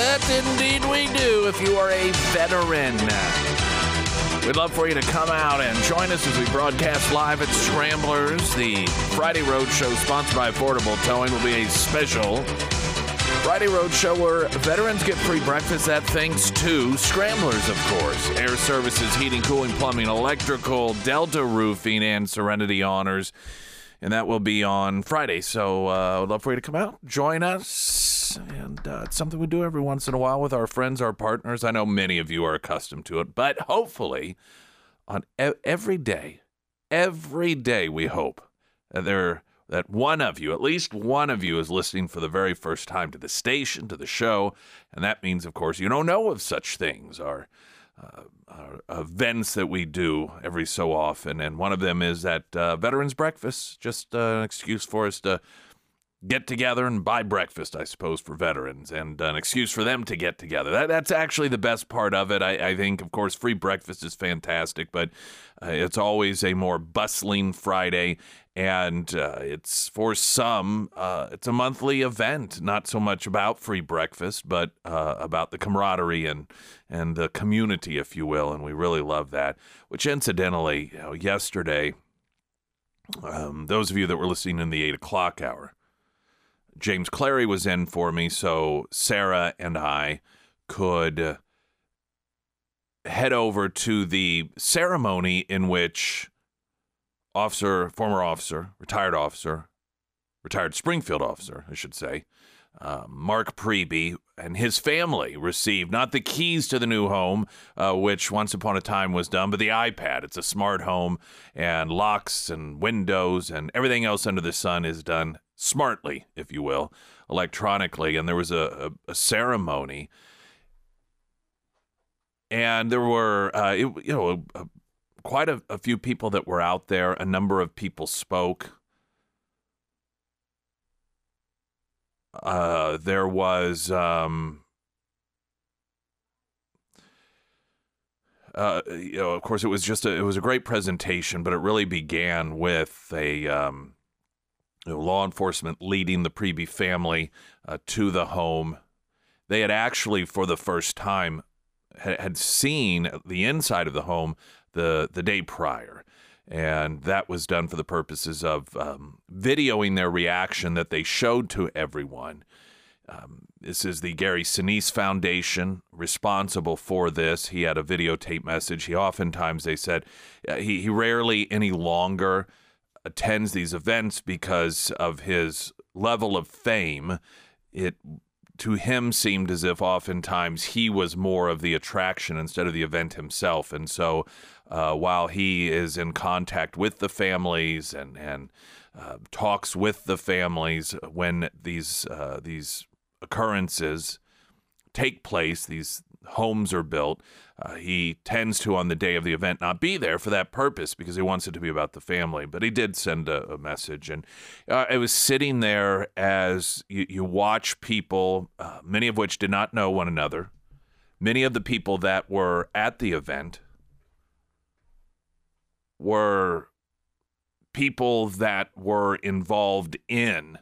That indeed we do if you are a veteran. We'd love for you to come out and join us as we broadcast live at Scramblers. The Friday Road Show, sponsored by Affordable Towing, will be a special Friday Road Show where veterans get free breakfast. at thanks to Scramblers, of course. Air Services, Heating, Cooling, Plumbing, Electrical, Delta Roofing, and Serenity Honors. And that will be on Friday. So uh, I would love for you to come out, join us. And uh, it's something we do every once in a while with our friends, our partners. I know many of you are accustomed to it, but hopefully, on e- every day, every day, we hope that there that one of you, at least one of you, is listening for the very first time to the station, to the show. And that means, of course, you don't know of such things, or. uh, events that we do every so often. And one of them is that uh, Veterans Breakfast, just uh, an excuse for us to get together and buy breakfast, I suppose, for veterans, and an excuse for them to get together. That, that's actually the best part of it. I, I think, of course, free breakfast is fantastic, but uh, it's always a more bustling Friday, and uh, it's for some, uh, it's a monthly event, not so much about free breakfast, but uh, about the camaraderie and and the community, if you will, and we really love that. Which, incidentally, you know, yesterday. Um, those of you that were listening in the eight o'clock hour, James Clary was in for me, so Sarah and I could head over to the ceremony in which officer, former officer, retired officer, retired Springfield officer, I should say, uh, Mark Priebe and his family received not the keys to the new home, uh, which once upon a time was done, but the iPad. It's a smart home, and locks and windows and everything else under the sun is done smartly, if you will, electronically. And there was a, a, a ceremony, and there were, uh, it, you know, a, quite a, a few people that were out there. A number of people spoke. Uh, there was um, uh, you know, of course, it was just a it was a great presentation, but it really began with a um, you know, law enforcement leading the Priebe family uh, to the home. They had actually, for the first time, ha- had seen the inside of the home the the day prior, and that was done for the purposes of um, videoing their reaction that they showed to everyone. Um, this is the Gary Sinise Foundation responsible for this. He had a videotape message. He oftentimes they said uh, he he rarely any longer attends these events because of his level of fame. It to him seemed as if oftentimes he was more of the attraction instead of the event himself. And so uh, while he is in contact with the families and, and uh, talks with the families when these, uh, these occurrences take place, these homes are built, uh, he tends to, on the day of the event, not be there for that purpose because he wants it to be about the family. But he did send a, a message. And uh, I was sitting there as you, you watch people, uh, many of which did not know one another, many of the people that were at the event were people that were involved in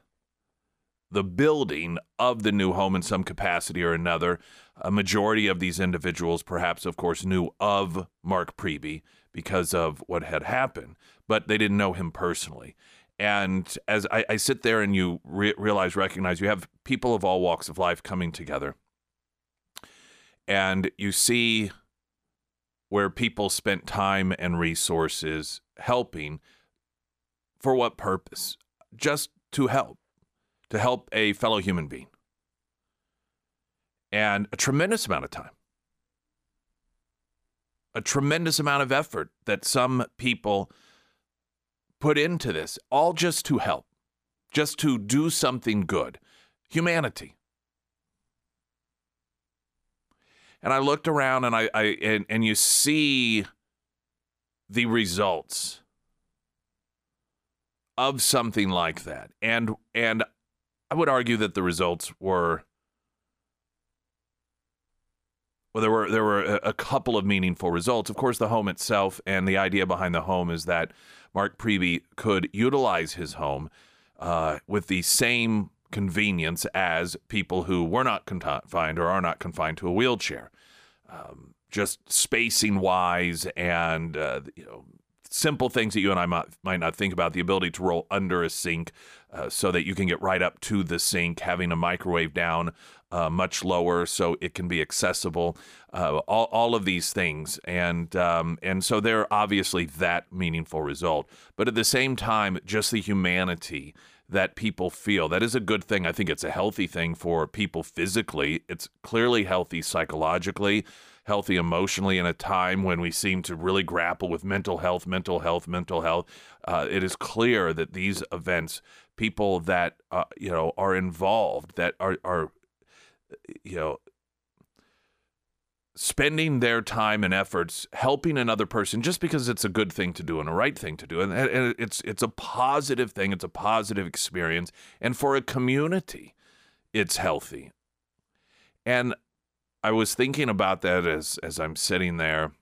the building of the new home in some capacity or another. A majority of these individuals, perhaps, of course, knew of Mark Priebe because of what had happened, but they didn't know him personally. And as I, I sit there and you re- realize, recognize you have people of all walks of life coming together, and you see where people spent time and resources helping for what purpose? Just to help to help a fellow human being. And a tremendous amount of time, a tremendous amount of effort that some people put into this, all just to help, just to do something good. Humanity. And I looked around and I, I and, and you see the results of something like that. And and I would argue that the results were well there were there were a, couple of meaningful results. Of course, the home itself and the idea behind the home is that Mark Priebe could utilize his home uh, with the same convenience as people who were not confined or are not confined to a wheelchair. Um, just spacing wise and uh, you know simple things that you and I might, might not think about the ability to roll under a sink uh, so that you can get right up to the sink, having a microwave down uh, much lower so it can be accessible. Uh, all, all of these things, and um, and so they're obviously that meaningful result. But at the same time, just the humanity that people feel that is a good thing. I think it's a healthy thing for people physically. It's clearly healthy psychologically healthy emotionally in a time when we seem to really grapple with mental health, mental health, mental health. Uh, it is clear that these events, people that uh, you know are involved, that are are you know spending their time and efforts helping another person just because it's a good thing to do and a right thing to do. And, and it's it's a positive thing. It's a positive experience. And for a community it's healthy. And I was thinking about that as as I'm sitting there.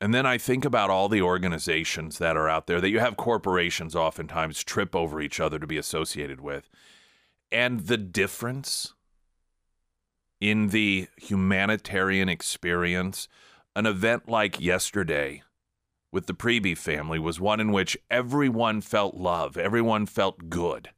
And then I think about all the organizations that are out there that you have corporations oftentimes trip over each other to be associated with. And the difference in the humanitarian experience, an event like yesterday with the Priebe family was one in which everyone felt love, everyone felt good.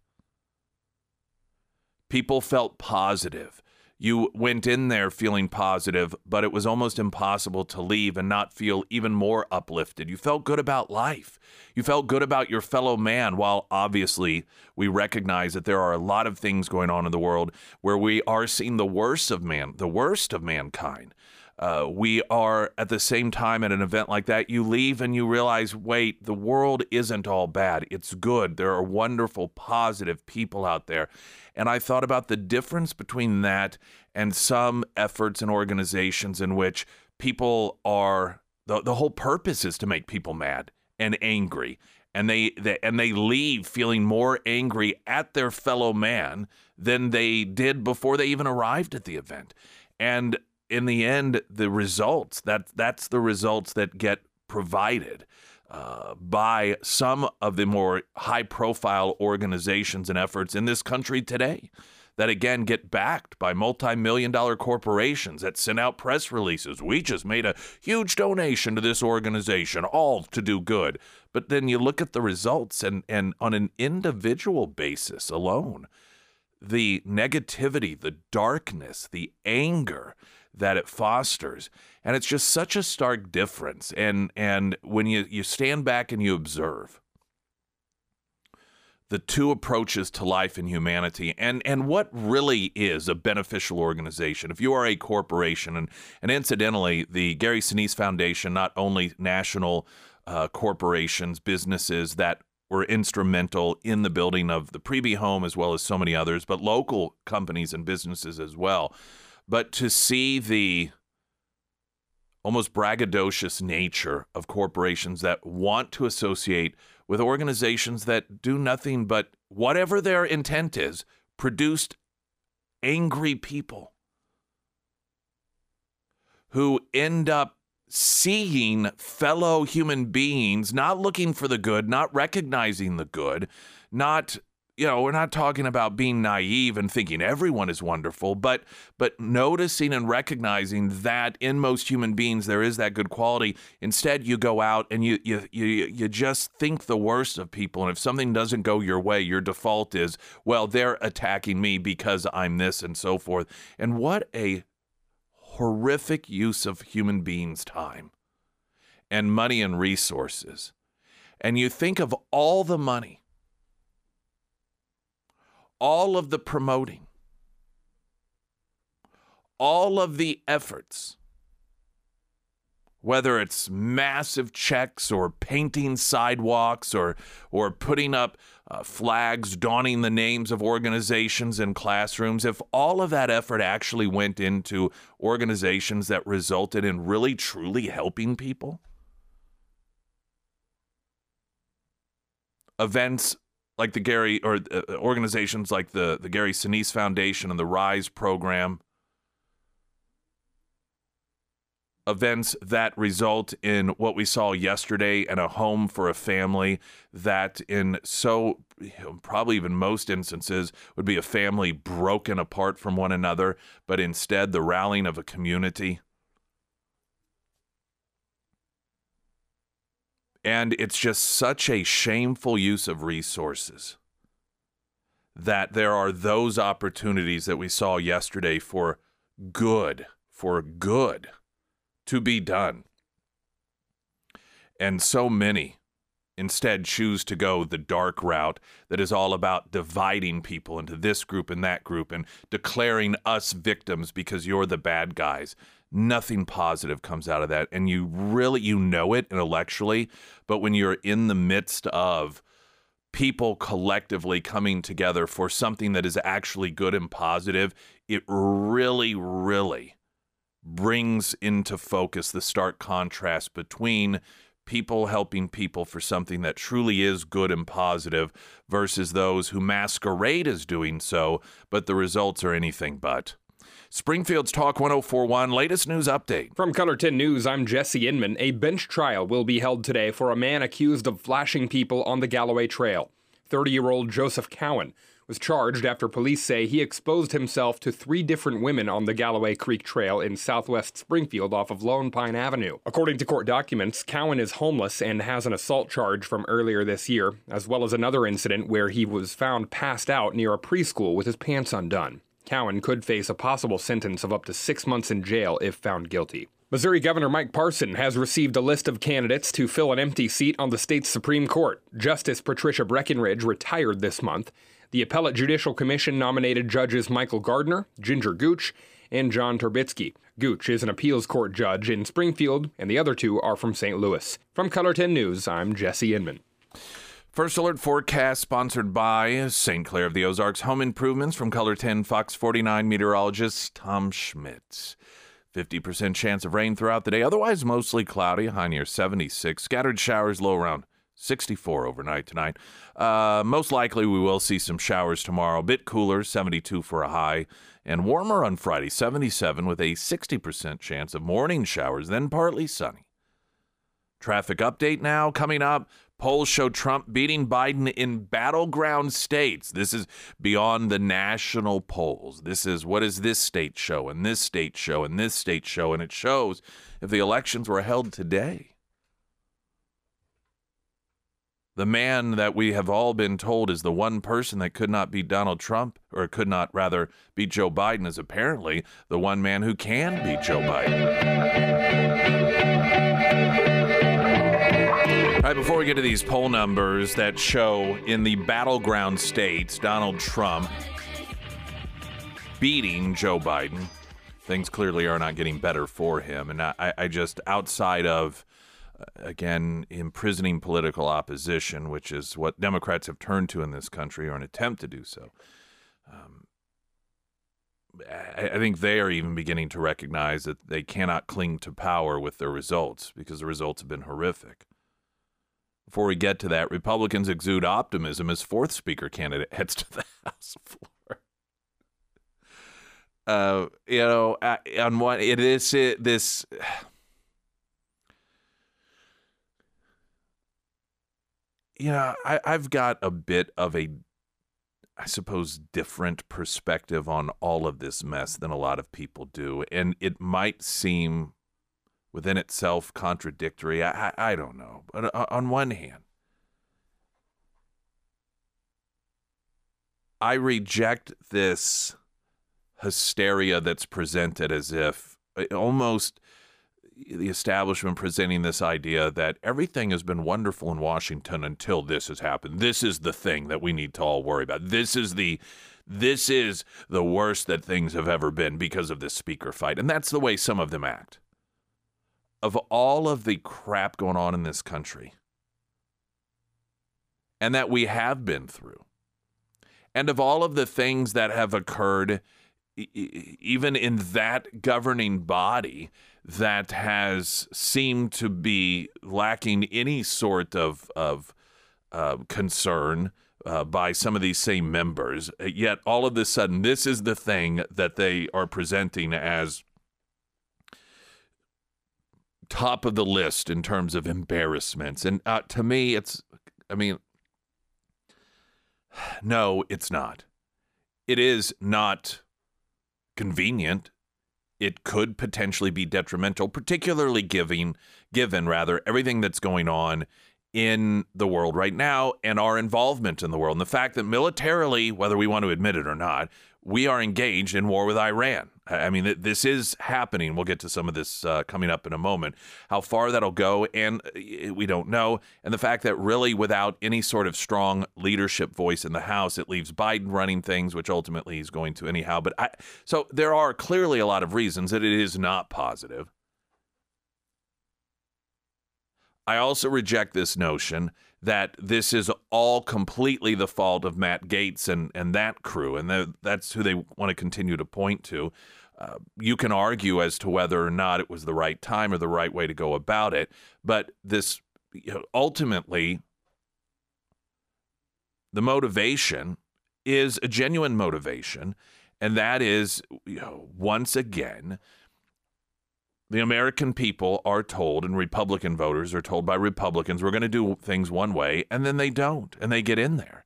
People felt positive you went in there feeling positive, but it was almost impossible to leave and not feel even more uplifted. You felt good about life. You felt good about your fellow man, while obviously we recognize that there are a lot of things going on in the world where we are seeing the worst of man, the worst of mankind. Uh, we are at the same time at an event like that, you leave and you realize, wait, the world isn't all bad. It's good. There are wonderful, positive people out there. And I thought about the difference between that and some efforts and organizations in which people are, the, the whole purpose is to make people mad and angry. And they, they and they leave feeling more angry at their fellow man than they did before they even arrived at the event. And in the end, the results that that's the results that get provided uh, by some of the more high profile organizations and efforts in this country today that again get backed by multi-million dollar corporations that send out press releases. We just made a huge donation to this organization, all to do good. But then you look at the results and and on an individual basis alone, the negativity, the darkness, the anger that it fosters. And it's just such a stark difference. And and when you, you stand back and you observe the two approaches to life and humanity and, and what really is a beneficial organization. If you are a corporation, and, and incidentally, the Gary Sinise Foundation, not only national uh, corporations, businesses that were instrumental in the building of the Priebe home as well as so many others, but local companies and businesses as well. But to see the almost braggadocious nature of corporations that want to associate with organizations that do nothing but whatever their intent is, produced angry people who end up seeing fellow human beings, not looking for the good, not recognizing the good, not you know, we're not talking about being naive and thinking everyone is wonderful, but but noticing and recognizing that in most human beings there is that good quality. Instead, you go out and you you you you just think the worst of people, and if something doesn't go your way, your default is, well, they're attacking me because I'm this and so forth. And what a horrific use of human beings' time and money and resources. And you think of all the money all of the promoting, all of the efforts, whether it's massive checks or painting sidewalks or, or putting up uh, flags donning the names of organizations in classrooms, if all of that effort actually went into organizations that resulted in really truly helping people, events like the Gary or uh, organizations like the the Gary Sinise Foundation and the Rise program. events that result in what we saw yesterday and a home for a family that in so probably even most instances would be a family broken apart from one another but instead the rallying of a community and it's just such a shameful use of resources that there are those opportunities that we saw yesterday for good for good to be done. And so many instead choose to go the dark route that is all about dividing people into this group and that group and declaring us victims because you're the bad guys. Nothing positive comes out of that. And you really, you know it intellectually, but when you're in the midst of people collectively coming together for something that is actually good and positive, it really, really brings into focus the stark contrast between people helping people for something that truly is good and positive versus those who masquerade as doing so, but the results are anything but. Springfield's Talk 1041, latest news update. From KOLR 10 News, I'm Jesse Inman. A bench trial will be held today for a man accused of flashing people on the Galloway Trail. 30 year old Joseph Cowan was charged after police say he exposed himself to three different women on the Galloway Creek Trail in southwest Springfield off of Lone Pine Avenue. According to court documents, Cowan is homeless and has an assault charge from earlier this year, as well as another incident where he was found passed out near a preschool with his pants undone. Cowan could face a possible sentence of up to six months in jail if found guilty. Missouri Governor Mike Parson has received a list of candidates to fill an empty seat on the state's Supreme Court. Justice Patricia Breckenridge retired this month. The Appellate Judicial Commission nominated judges Michael Gardner, Ginger Gooch, and John Torbitzky. Gooch is an appeals court judge in Springfield, and the other two are from St. Louis. From 10 News, I'm Jesse Inman. First Alert Forecast sponsored by St. Clair of the Ozarks Home Improvements from KOLR 10 Fox 49 meteorologist Tom Schmidt. 50% chance of rain throughout the day, otherwise mostly cloudy, high near 76. Scattered showers low around 64 overnight tonight. Uh, most likely, we will see some showers tomorrow. A bit cooler, 72 for a high, and warmer on Friday, 77, with a 60% chance of morning showers, then partly sunny. Traffic update now coming up. Polls show Trump beating Biden in battleground states. This is beyond the national polls. This is what does this state show, and this state show, and this state show, and it shows if the elections were held today the man that we have all been told is the one person that could not beat Donald Trump, or could not rather beat Joe Biden, is apparently the one man who can beat Joe Biden. Right, before we get to these poll numbers that show in the battleground states Donald Trump beating Joe Biden, things clearly are not getting better for him. And I, I just, outside of again, imprisoning political opposition, which is what Democrats have turned to in this country, or an attempt to do so. Um, I, I think they are even beginning to recognize that they cannot cling to power with their results because the results have been horrific. Before we get to that, Republicans exude optimism as fourth speaker candidate heads to the House floor. Uh, you know, on what it is, it, this you know, I, I've got a bit of a, I suppose, different perspective on all of this mess than a lot of people do. And it might seem within itself contradictory. I, I, I don't know. But uh, on one hand, I reject this hysteria that's presented as if uh, almost the establishment presenting this idea that everything has been wonderful in Washington until this has happened. This is the thing that we need to all worry about. This is the this is the worst that things have ever been because of this speaker fight. And that's the way some of them act. Of all of the crap going on in this country and that we have been through, and of all of the things that have occurred even in that governing body that has seemed to be lacking any sort of of uh, concern uh, by some of these same members. Yet all of a sudden, this is the thing that they are presenting as top of the list in terms of embarrassments. And uh, to me, it's, I mean, no, it's not. It is not convenient. It could potentially be detrimental, particularly giving, given rather everything that's going on in the world right now and our involvement in the world. And the fact that militarily, whether we want to admit it or not, we are engaged in war with Iran. I mean, this is happening. We'll get to some of this uh, coming up in a moment. How far that'll go, and uh, we don't know. And the fact that really, without any sort of strong leadership voice in the House, it leaves Biden running things, which ultimately he's going to anyhow. But I, so there are clearly a lot of reasons that it is not positive. I also reject this notion that this is all completely the fault of Matt Gaetz and, and that crew, and that's who they want to continue to point to. Uh, you can argue as to whether or not it was the right time or the right way to go about it, but this you know, ultimately, the motivation is a genuine motivation, and that is you know, once again the American people are told, and Republican voters are told by Republicans, we're going to do things one way, and then they don't, and they get in there.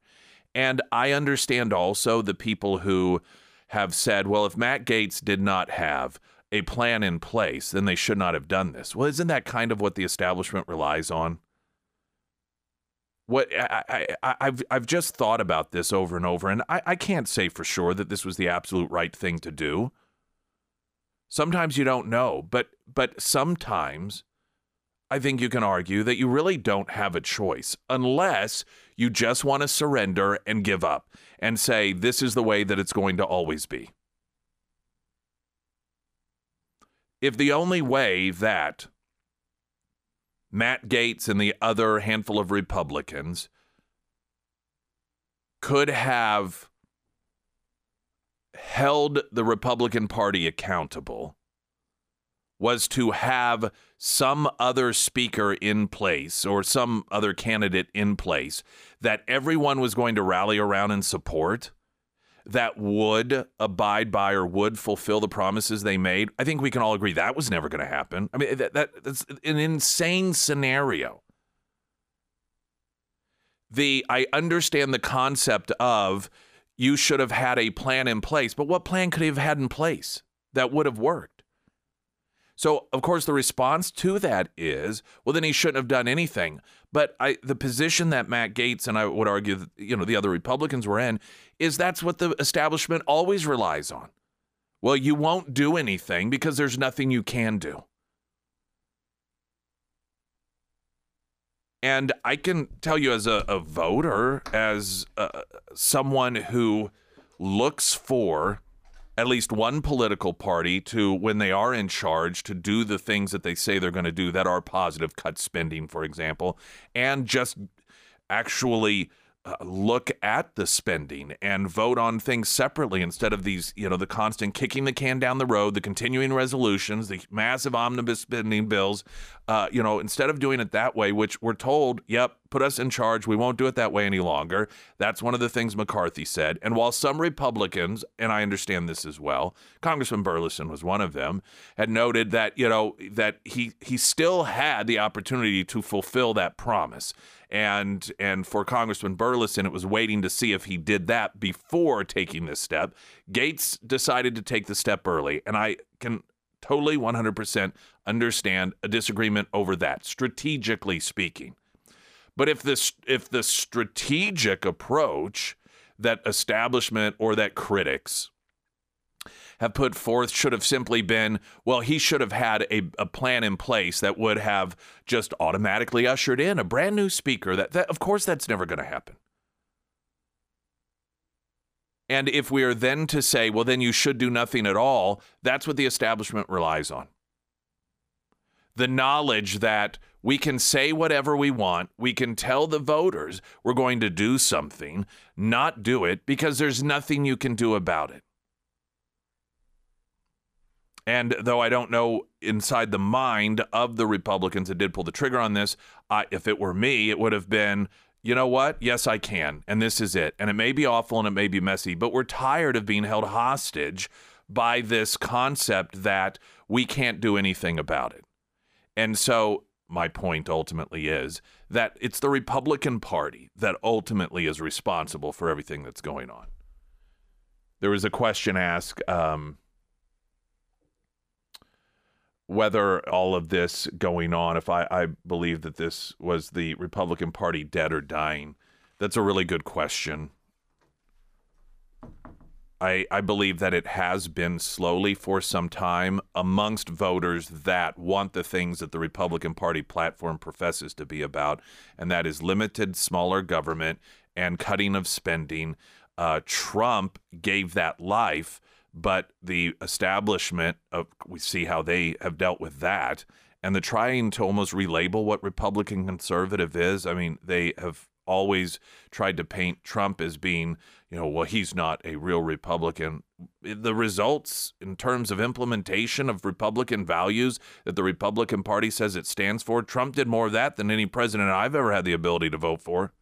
And I understand also the people who have said, well, if Matt Gaetz did not have a plan in place, then they should not have done this. Well, isn't that kind of what the establishment relies on? What I, I've I've just thought about this over and over, and I, I can't say for sure that this was the absolute right thing to do. Sometimes you don't know, but but sometimes I think you can argue that you really don't have a choice unless you just want to surrender and give up and say this is the way that it's going to always be. If the only way that Matt Gaetz and the other handful of Republicans could have held the Republican Party accountable was to have some other speaker in place or some other candidate in place that everyone was going to rally around and support that would abide by or would fulfill the promises they made. I think we can all agree that was never going to happen. I mean, that, that, that's an insane scenario. The I understand the concept of you should have had a plan in place. But what plan could he have had in place that would have worked? So, of course, the response to that is, well, then he shouldn't have done anything. But I, the position that Matt Gaetz and I would argue, that, you know, the other Republicans were in, is that's what the establishment always relies on. Well, you won't do anything because there's nothing you can do. And I can tell you, as a, a voter, as uh, someone who looks for at least one political party to, when they are in charge, to do the things that they say they're going to do that are positive, cut spending, for example, and just actually uh, look at the spending and vote on things separately instead of these, you know, the constant kicking the can down the road, the continuing resolutions, the massive omnibus spending bills. Uh, you know, instead of doing it that way, which we're told, yep, put us in charge. We won't do it that way any longer. That's one of the things McCarthy said. And while some Republicans, and I understand this as well, Congressman Burlison was one of them, had noted that, you know, that he he still had the opportunity to fulfill that promise and and for Congressman Burlison, it was waiting to see if he did that before taking this step. Gaetz decided to take the step early, and I can totally 100% understand a disagreement over that, strategically speaking. But if this if the strategic approach that establishment or that critics have put forth should have simply been well, he should have had a, a plan in place that would have just automatically ushered in a brand new speaker. That, that of course, that's never going to happen. And if we are then to say, well, then you should do nothing at all, that's what the establishment relies on. The knowledge that we can say whatever we want, we can tell the voters we're going to do something, not do it because there's nothing you can do about it. And though I don't know inside the mind of the Republicans that did pull the trigger on this, I, if it were me, it would have been, you know what? Yes, I can. And this is it. And it may be awful and it may be messy, but we're tired of being held hostage by this concept that we can't do anything about it. And so my point ultimately is that it's the Republican Party that ultimately is responsible for everything that's going on. There was a question asked um, whether all of this going on, if I, I believe that this was the Republican Party dead or dying, that's a really good question. I, I believe that it has been slowly for some time amongst voters that want the things that the Republican Party platform professes to be about, and that is limited, smaller government and cutting of spending. Uh, Trump gave that life, but the establishment of we see how they have dealt with that, and the trying to almost relabel what Republican conservative is. I mean, they have always tried to paint Trump as being, you know, well, he's not a real Republican. The results in terms of implementation of Republican values that the Republican Party says it stands for, Trump did more of that than any president I've ever had the ability to vote for.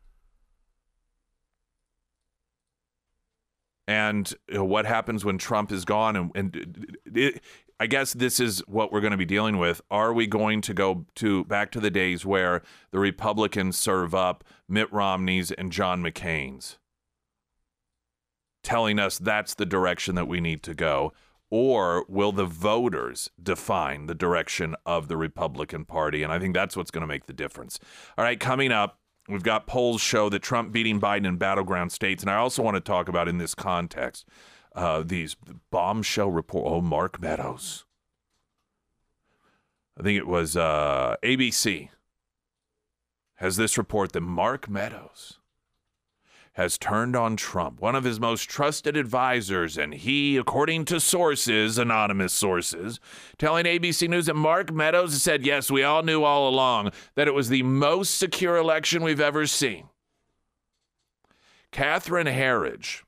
And you know, what happens when Trump is gone? And, and it, I guess this is what we're going to be dealing with. Are we going to go to back to the days where the Republicans serve up Mitt Romney's and John McCain's, telling us that's the direction that we need to go? Or will the voters define the direction of the Republican Party? And I think that's what's going to make the difference. All right, coming up, we've got polls show that Trump beating Biden in battleground states. And I also want to talk about in this context uh, these bombshell report. Oh, Mark Meadows. I think it was uh, ABC has this report that Mark Meadows has turned on Trump, one of his most trusted advisors, and he, according to sources, anonymous sources, telling ABC News that Mark Meadows said, Yes, we all knew all along that it was the most secure election we've ever seen. Catherine Herridge,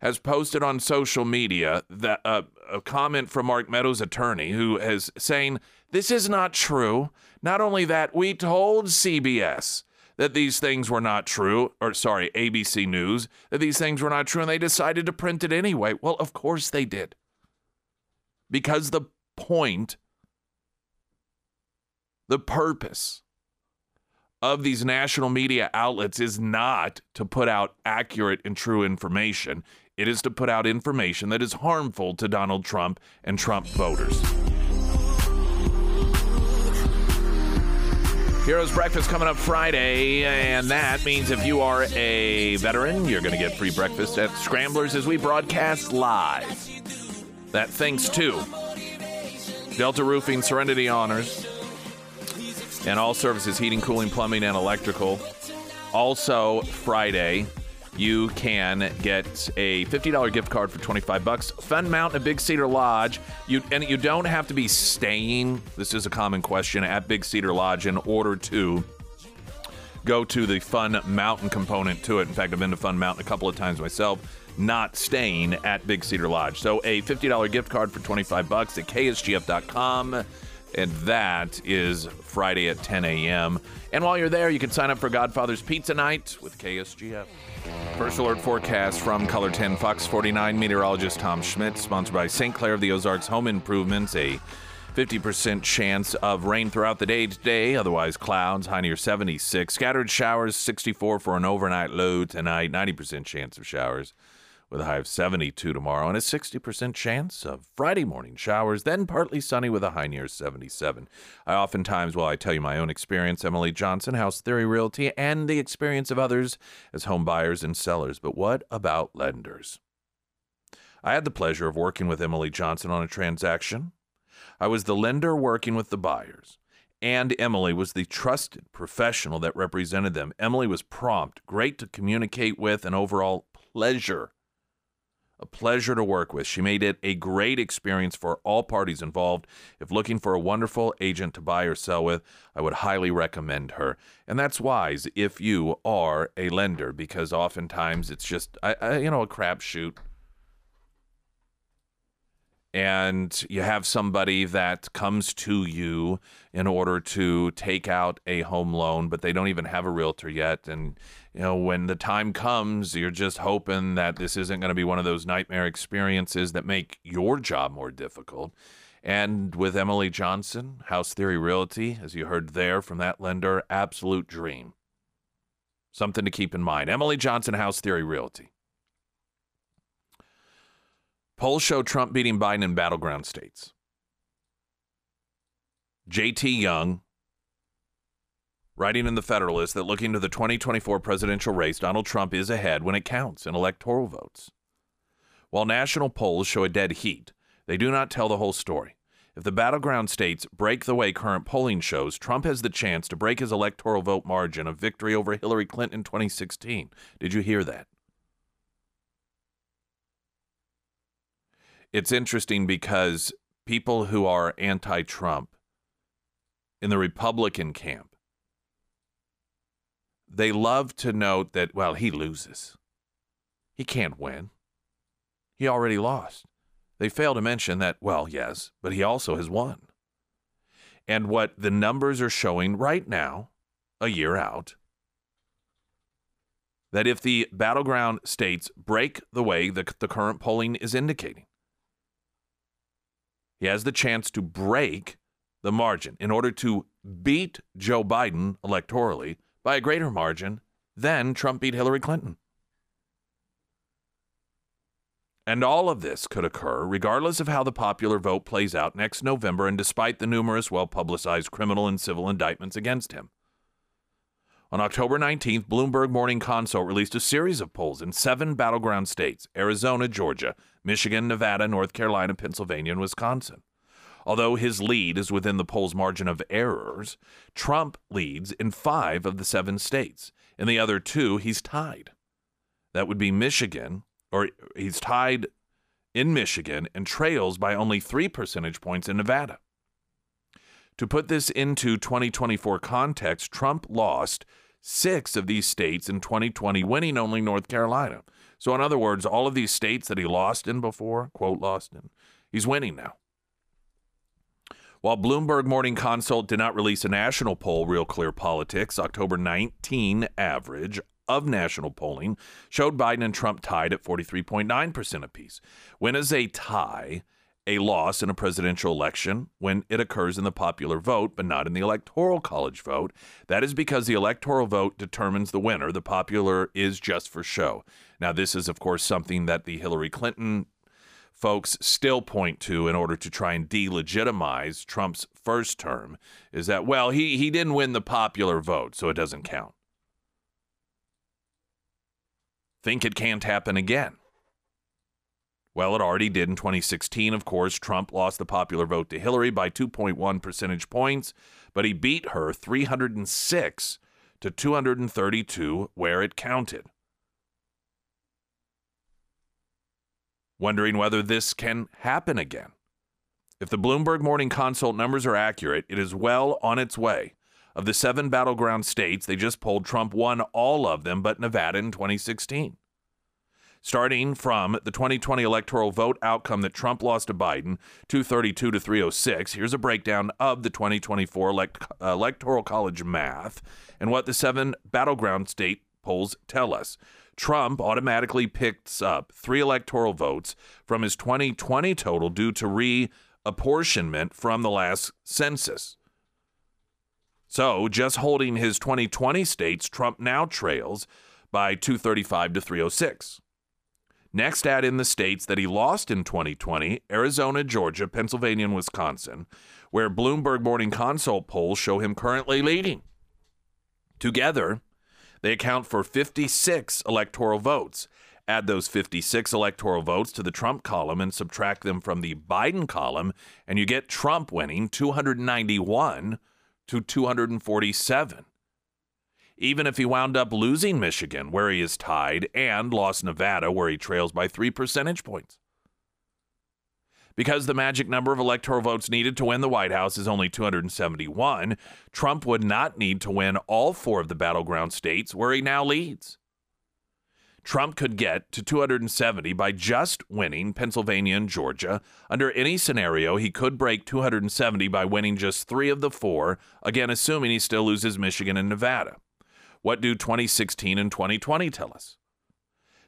has posted on social media that uh, a comment from Mark Meadows' attorney who is saying this is not true. Not only that, we told CBS that these things were not true, or sorry, ABC News, that these things were not true, and they decided to print it anyway. Well, of course they did. Because the point, the purpose of these national media outlets is not to put out accurate and true information. It is to put out information that is harmful to Donald Trump and Trump voters. Heroes Breakfast coming up Friday, and that means if you are a veteran, you're going to get free breakfast at Scramblers as we broadcast live. That thanks to Delta Roofing, Serenity Honors, and all services heating, cooling, plumbing, and electrical. Also, Friday, you can get a $50 gift card for 25 bucks. Fun Mountain at Big Cedar Lodge. You and you don't have to be staying. This is a common question at Big Cedar Lodge in order to go to the Fun Mountain component to it. In fact, I've been to Fun Mountain a couple of times myself, not staying at Big Cedar Lodge. So a $50 gift card for 25 bucks at ksgf.com and that is Friday at 10 a.m. And while you're there, you can sign up for Godfather's Pizza Night with KSGF. First alert forecast from KOLR 10 Fox 49 meteorologist Tom Schmidt, sponsored by St. Clair of the Ozarks Home Improvements. A 50% chance of rain throughout the day today, otherwise clouds, high near 76. Scattered showers, 64 for an overnight low tonight, 90% chance of showers with a high of 72 tomorrow and a 60% chance of Friday morning showers, then partly sunny with a high near 77. I oftentimes, while I tell you my own experience, Emily Johnson, House Theory Realty, and the experience of others as home buyers and sellers. But what about lenders? I had the pleasure of working with Emily Johnson on a transaction. I was the lender working with the buyers and Emily was the trusted professional that represented them. Emily was prompt, great to communicate with, and overall pleasure a pleasure to work with. She made it a great experience for all parties involved. If looking for a wonderful agent to buy or sell with, I would highly recommend her. And that's wise if you are a lender, because oftentimes it's just, I, I, you know, a crapshoot. And you have somebody that comes to you in order to take out a home loan, but they don't even have a realtor yet. And you know, when the time comes, you're just hoping that this isn't going to be one of those nightmare experiences that make your job more difficult. And with Emily Johnson, House Theory Realty, as you heard there from that lender, absolute dream. Something to keep in mind. Emily Johnson, House Theory Realty. Polls show Trump beating Biden in battleground states. JT Young, writing in the Federalist that looking to the 2024 presidential race, Donald Trump is ahead when it counts in electoral votes. While national polls show a dead heat, they do not tell the whole story. If the battleground states break the way current polling shows, Trump has the chance to break his electoral vote margin of victory over Hillary Clinton in 2016. Did you hear that? It's interesting because people who are anti Trump in the Republican camp, they love to note that, well, he loses. He can't win. He already lost. They fail to mention that, well, yes, but he also has won. And what the numbers are showing right now, a year out, that if the battleground states break the way the, the current polling is indicating, he has the chance to break the margin in order to beat Joe Biden electorally by a greater margin than Trump beat Hillary Clinton. And all of this could occur regardless of how the popular vote plays out next November and despite the numerous well publicized criminal and civil indictments against him. On October 19th, Bloomberg Morning Consult released a series of polls in seven battleground states Arizona, Georgia, Michigan, Nevada, North Carolina, Pennsylvania, and Wisconsin. Although his lead is within the poll's margin of errors, Trump leads in five of the seven states. In the other two, he's tied. That would be Michigan, or he's tied in Michigan and trails by only three percentage points in Nevada. To put this into 2024 context, Trump lost six of these states in 2020, winning only North Carolina. So, in other words, all of these states that he lost in before, quote, lost in, he's winning now. While Bloomberg Morning Consult did not release a national poll, Real Clear Politics, October 19 average of national polling showed Biden and Trump tied at 43.9% apiece. When is a tie a loss in a presidential election when it occurs in the popular vote but not in the electoral college vote? That is because the electoral vote determines the winner. The popular is just for show. Now, this is, of course, something that the Hillary Clinton folks still point to in order to try and delegitimize Trump's first term is that, well, he, he didn't win the popular vote, so it doesn't count think it can't happen again. Well, it already did in 2016. Of course, Trump lost the popular vote to Hillary by 2.1 percentage points, but he beat her 306 to 232 where it counted. Wondering whether this can happen again. If the Bloomberg Morning Consult numbers are accurate, it is well on its way. Of the seven battleground states, they just polled Trump won all of them but Nevada in 2016. Starting from the 2020 electoral vote outcome that Trump lost to Biden, 232 to 306, here's a breakdown of the 2024 elect- electoral college math and what the seven battleground state polls tell us. Trump automatically picks up three electoral votes from his 2020 total due to reapportionment from the last census. So, just holding his 2020 states, Trump now trails by 235 to 306. Next, add in the states that he lost in 2020 Arizona, Georgia, Pennsylvania, and Wisconsin, where Bloomberg Morning Consult polls show him currently leading. Together, they account for 56 electoral votes. Add those 56 electoral votes to the Trump column and subtract them from the Biden column, and you get Trump winning 291 to 247. Even if he wound up losing Michigan, where he is tied, and lost Nevada, where he trails by three percentage points. Because the magic number of electoral votes needed to win the White House is only 271, Trump would not need to win all four of the battleground states where he now leads. Trump could get to 270 by just winning Pennsylvania and Georgia. Under any scenario, he could break 270 by winning just three of the four, again, assuming he still loses Michigan and Nevada. What do 2016 and 2020 tell us?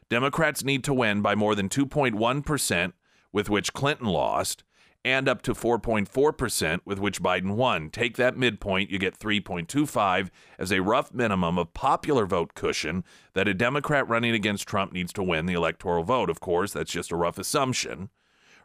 Democrats need to win by more than 2.1%, with which Clinton lost, and up to 4.4%, with which Biden won. Take that midpoint, you get 3.25 as a rough minimum of popular vote cushion that a Democrat running against Trump needs to win the electoral vote. Of course, that's just a rough assumption.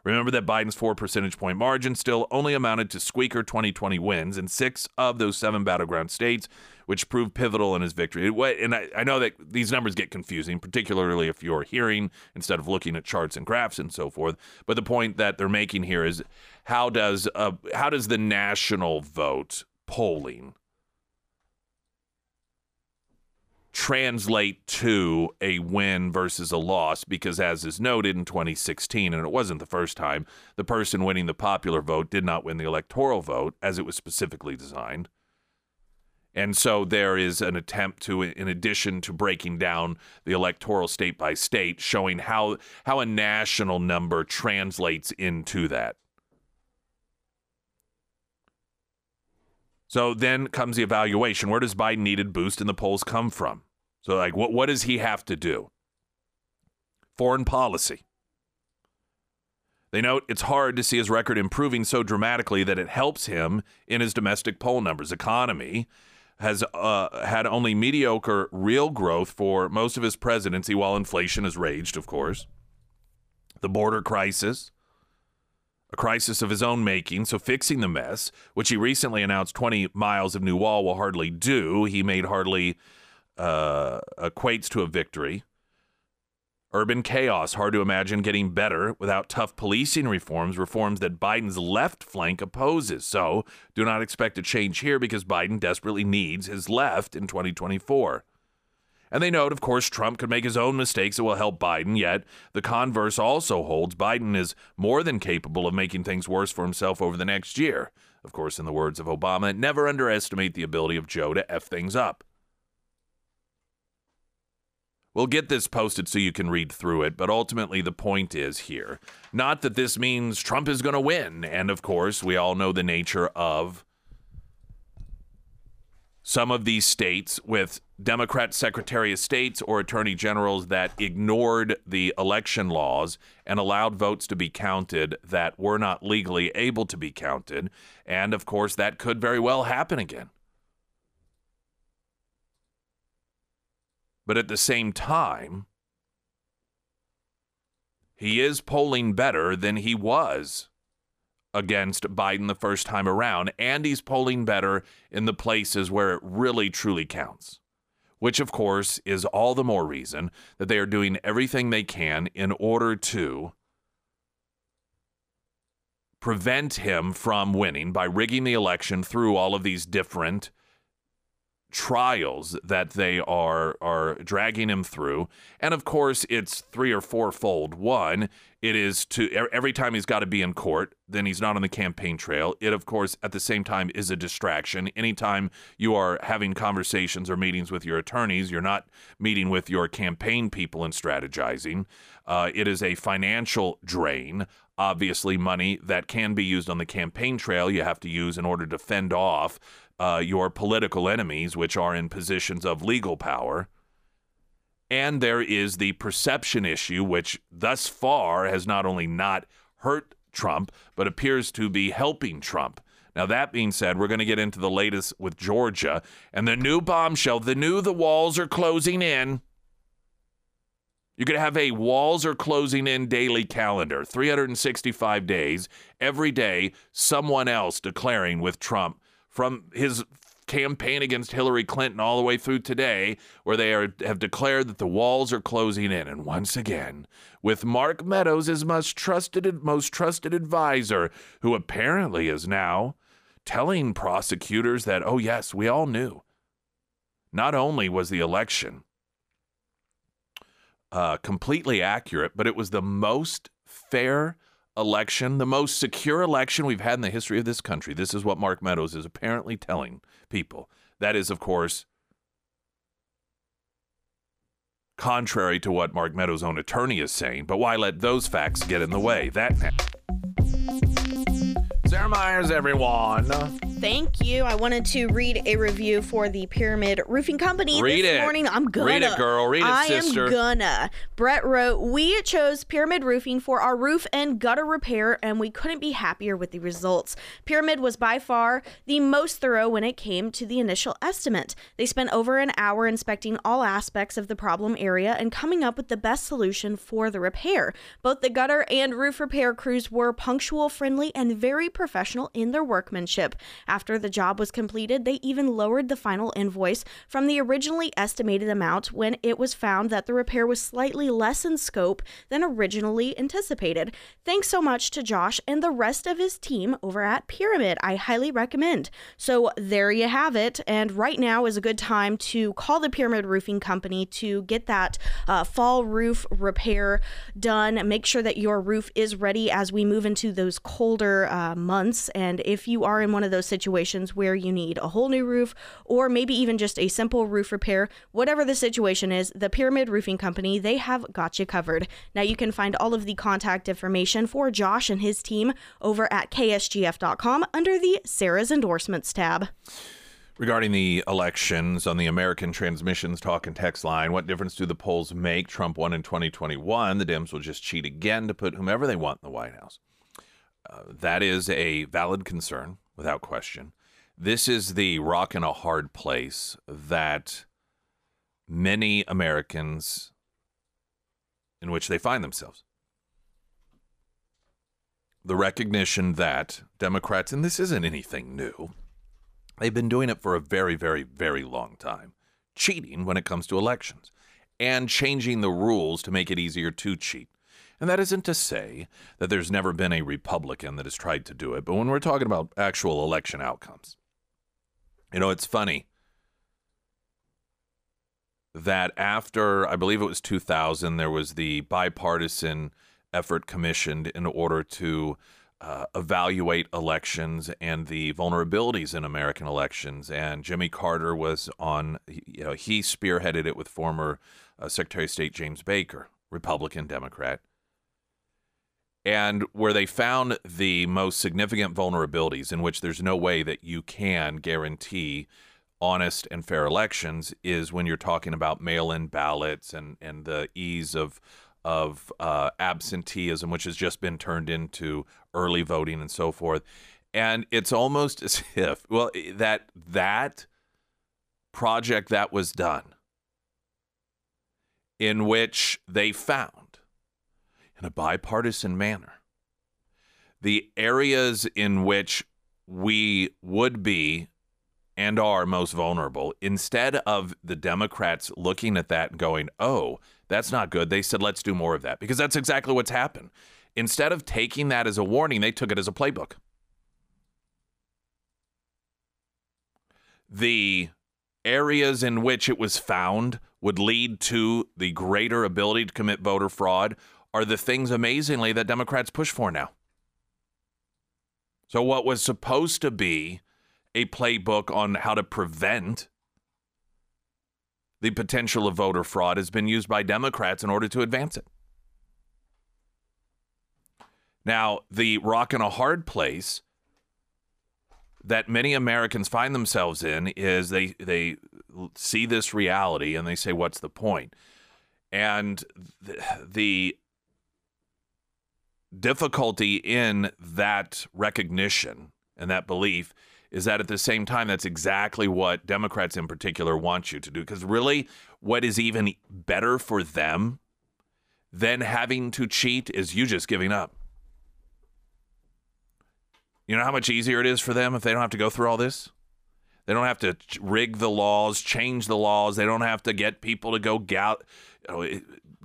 Remember that Biden's four percentage point margin still only amounted to squeaker 2020 wins in six of those seven battleground states, which proved pivotal in his victory. And I, know that these numbers get confusing, particularly if you're hearing instead of looking at charts and graphs and so forth. But the point that they're making here is how does uh, how does the national vote polling translate to a win versus a loss because, as is noted in 2016, and it wasn't the first time, the person winning the popular vote did not win the electoral vote as it was specifically designed. And so there is an attempt to, in addition to breaking down the electoral state by state, showing how, how a national number translates into that. So then comes the evaluation. Where does Biden needed boost in the polls come from? So, like, what, what does he have to do? Foreign policy. They note it's hard to see his record improving so dramatically that it helps him in his domestic poll numbers. Economy has uh, had only mediocre real growth for most of his presidency while inflation has raged, of course. The border crisis, a crisis of his own making, so fixing the mess, which he recently announced 20 miles of new wall will hardly do. He made hardly uh, equates to a victory. Urban chaos, hard to imagine getting better without tough policing reforms, reforms that Biden's left flank opposes. So do not expect a change here because Biden desperately needs his left in 2024. And they note, of course, Trump could make his own mistakes that will help Biden, yet the converse also holds. Biden is more than capable of making things worse for himself over the next year. Of course, in the words of Obama, never underestimate the ability of Joe to F things up. We'll get this posted so you can read through it, but ultimately the point is here not that this means Trump is going to win. And of course, we all know the nature of some of these states with Democrat Secretary of States or Attorney Generals that ignored the election laws and allowed votes to be counted that were not legally able to be counted. And of course, that could very well happen again. But at the same time, he is polling better than he was against Biden the first time around, and he's polling better in the places where it really truly counts. Which, of course, is all the more reason that they are doing everything they can in order to prevent him from winning by rigging the election through all of these different trials that they are are dragging him through. And of course it's three or fourfold one it is to every time he's got to be in court then he's not on the campaign trail. It of course at the same time is a distraction. Anytime you are having conversations or meetings with your attorneys you're not meeting with your campaign people and strategizing. Uh, it is a financial drain obviously money that can be used on the campaign trail you have to use in order to fend off uh, your political enemies, which are in positions of legal power. And there is the perception issue, which thus far has not only not hurt Trump, but appears to be helping Trump. Now, that being said, we're going to get into the latest with Georgia and the new bombshell. The new, the walls are closing in. You're going to have a walls are closing in daily calendar, 365 days, every day, someone else declaring with Trump from his campaign against Hillary Clinton all the way through today, where they are, have declared that the walls are closing in. And once again, with Mark Meadows as most trusted, most trusted advisor, who apparently is now telling prosecutors that, oh, yes, we all knew. Not only was the election uh, completely accurate, but it was the most fair election, the most secure election we've had in the history of this country. This is what Mark Meadows is apparently telling people. That is, of course, contrary to what Mark Meadows' own attorney is saying. But why let those facts get in the way? That. Sarah Myers, everyone. Thank you. I wanted to read a review for the Pyramid Roofing Company Read this it. morning. I'm gonna. Read it, girl. Read it, I sister. am gonna. Brett wrote, "We chose Pyramid Roofing for our roof and gutter repair, and we couldn't be happier with the results. Pyramid was by far the most thorough when it came to the initial estimate. They spent over an hour inspecting all aspects of the problem area and coming up with the best solution for the repair. Both the gutter and roof repair crews were punctual, friendly, and very professional in their workmanship. After the job was completed, they even lowered the final invoice from the originally estimated amount when it was found that the repair was slightly less in scope than originally anticipated. Thanks so much to Josh and the rest of his team over at Pyramid. I highly recommend. So there you have it. And right now is a good time to call the Pyramid Roofing Company to get that uh, fall roof repair done. Make sure that your roof is ready as we move into those colder uh, months. And if you are in one of those situations where you need a whole new roof or maybe even just a simple roof repair, whatever the situation is, the Pyramid Roofing Company, they have got you covered. Now you can find all of the contact information for Josh and his team over at ksgf.com under the Sarah's Endorsements tab. Regarding the elections on the American Transmissions Talk and Text line, what difference do the polls make? Trump won in 2021. The Dems will just cheat again to put whomever they want in the White House. Uh, that is a valid concern, without question. This is the rock and a hard place that many Americans in which they find themselves. The recognition that Democrats, and this isn't anything new, they've been doing it for a very, very, very long time, cheating when it comes to elections and changing the rules to make it easier to cheat. And that isn't to say that there's never been a Republican that has tried to do it, but when we're talking about actual election outcomes, you know, it's funny that after, I believe it was 2000, there was the bipartisan effort commissioned in order to uh, evaluate elections and the vulnerabilities in American elections. And Jimmy Carter was on, you know, he spearheaded it with former uh, Secretary of State James Baker, Republican, Democrat. And where they found the most significant vulnerabilities in which there's no way that you can guarantee honest and fair elections is when you're talking about mail-in ballots and, and the ease of of uh, absenteeism, which has just been turned into early voting and so forth. And it's almost as if, well, that that project that was done, in which they found, a bipartisan manner, the areas in which we would be and are most vulnerable, instead of the Democrats looking at that and going, oh, that's not good, they said, let's do more of that. Because that's exactly what's happened. Instead of taking that as a warning, they took it as a playbook. The areas in which it was found would lead to the greater ability to commit voter fraud are the things, amazingly, that Democrats push for now. So, what was supposed to be a playbook on how to prevent the potential of voter fraud has been used by Democrats in order to advance it. Now, the rock and a hard place that many Americans find themselves in is they they see this reality and they say, "What's the point?" And the, the difficulty in that recognition and that belief is that at the same time, that's exactly what Democrats in particular want you to do. Because really, what is even better for them than having to cheat is you just giving up. You know how much easier it is for them if they don't have to go through all this? They don't have to rig the laws, change the laws. They don't have to get people to go know,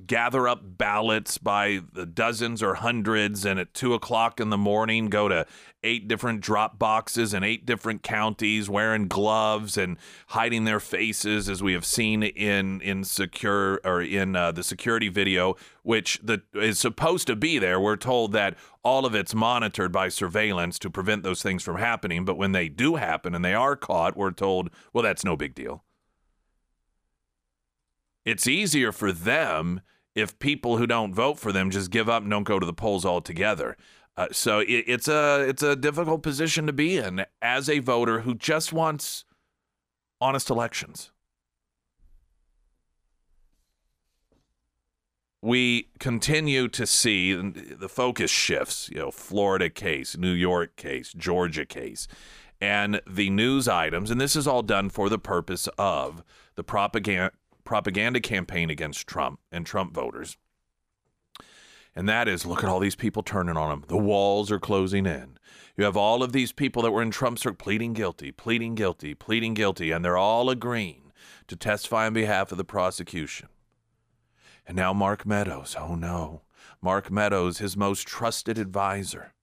gather up ballots by the dozens or hundreds, and at two o'clock in the morning, go to eight different drop boxes in eight different counties, wearing gloves and hiding their faces, as we have seen in in secure or in uh, the security video, which the is supposed to be there. We're told that all of it's monitored by surveillance to prevent those things from happening. But when they do happen and they are caught, we're told, well, that's no big deal. It's easier for them if people who don't vote for them just give up and don't go to the polls altogether. Uh, so it, it's a it's a difficult position to be in as a voter who just wants honest elections. We continue to see the focus shifts, you know, Florida case, New York case, Georgia case, and the news items, and this is all done for the purpose of the propaganda propaganda campaign against Trump and Trump voters. And that is look at all these people turning on him. The walls are closing in. You have all of these people that were in Trump's circle pleading guilty, pleading guilty, pleading guilty, and they're all agreeing to testify on behalf of the prosecution. And now Mark Meadows, oh no, Mark Meadows, his most trusted advisor.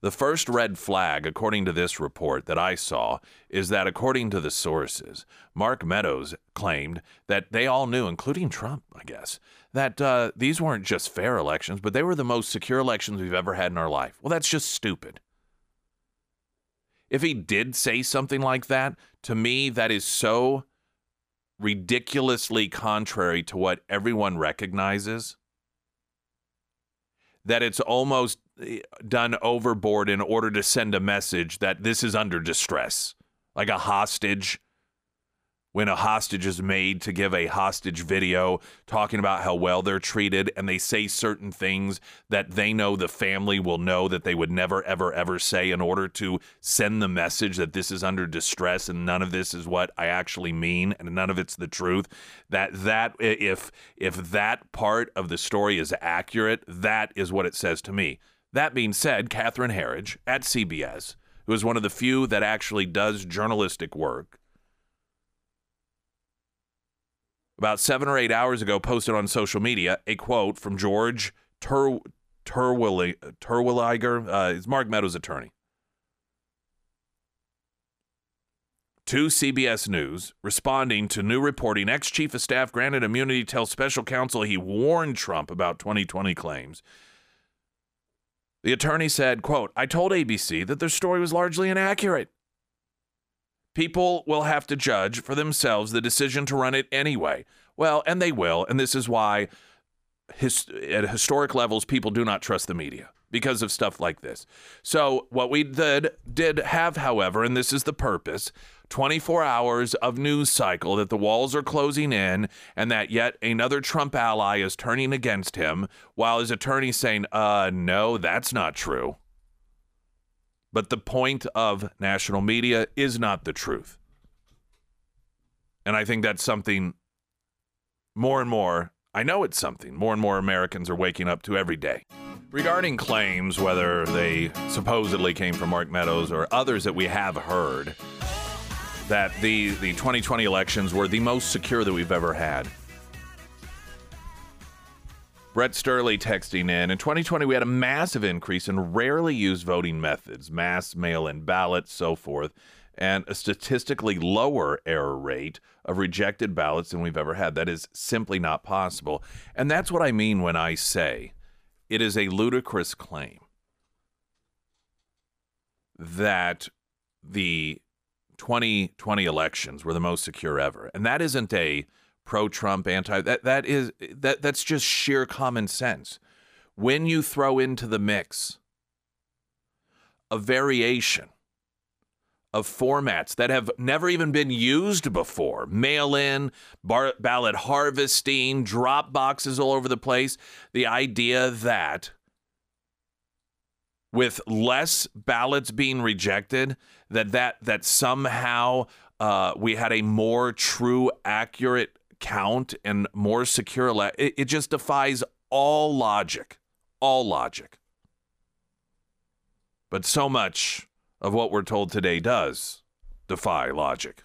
The first red flag, according to this report that I saw, is that according to the sources, Mark Meadows claimed that they all knew, including Trump, I guess, that uh, these weren't just fair elections, but they were the most secure elections we've ever had in our life. Well, that's just stupid. If he did say something like that, to me, that is so ridiculously contrary to what everyone recognizes that it's almost done overboard in order to send a message that this is under distress, like a hostage. When a hostage is made to give a hostage video talking about how well they're treated and they say certain things that they know the family will know that they would never ever ever say in order to send the message that this is under distress and none of this is what I actually mean and none of it's the truth. That that if if that part of the story is accurate that is what it says to me that being said Catherine Herridge at CBS who is one of the few that actually does journalistic work about seven or eight hours ago posted on social media a quote from George Tur- Terwilliger, uh, is Mark Meadows' attorney. To CBS News, responding to new reporting, ex chief of staff granted immunity tells special counsel he warned Trump about 2020 claims. The attorney said, quote, I told ABC that their story was largely inaccurate. People will have to judge for themselves the decision to run it anyway. Well, and they will. And this is why his, at historic levels, people do not trust the media because of stuff like this. So, what we did, did have, however, and this is the purpose 24 hours of news cycle that the walls are closing in and that yet another Trump ally is turning against him while his attorney saying, uh, no, that's not true. But the point of national media is not the truth. And I think that's something more and more, I know it's something more and more Americans are waking up to every day. Regarding claims, whether they supposedly came from Mark Meadows or others that we have heard, that the, the 2020 elections were the most secure that we've ever had. Brett Sturley texting in. In 2020, we had a massive increase in rarely used voting methods, mass mail in ballots, so forth, and a statistically lower error rate of rejected ballots than we've ever had. That is simply not possible. And that's what I mean when I say it is a ludicrous claim that the 2020 elections were the most secure ever. And that isn't a pro-Trump, anti that that is that that's just sheer common sense. When you throw into the mix a variation of formats that have never even been used before mail in, bar- ballot harvesting, drop boxes all over the place. The idea that with less ballots being rejected, that that that somehow uh, we had a more true, accurate count and more secure. It, it just defies all logic, all logic. But so much of what we're told today does defy logic.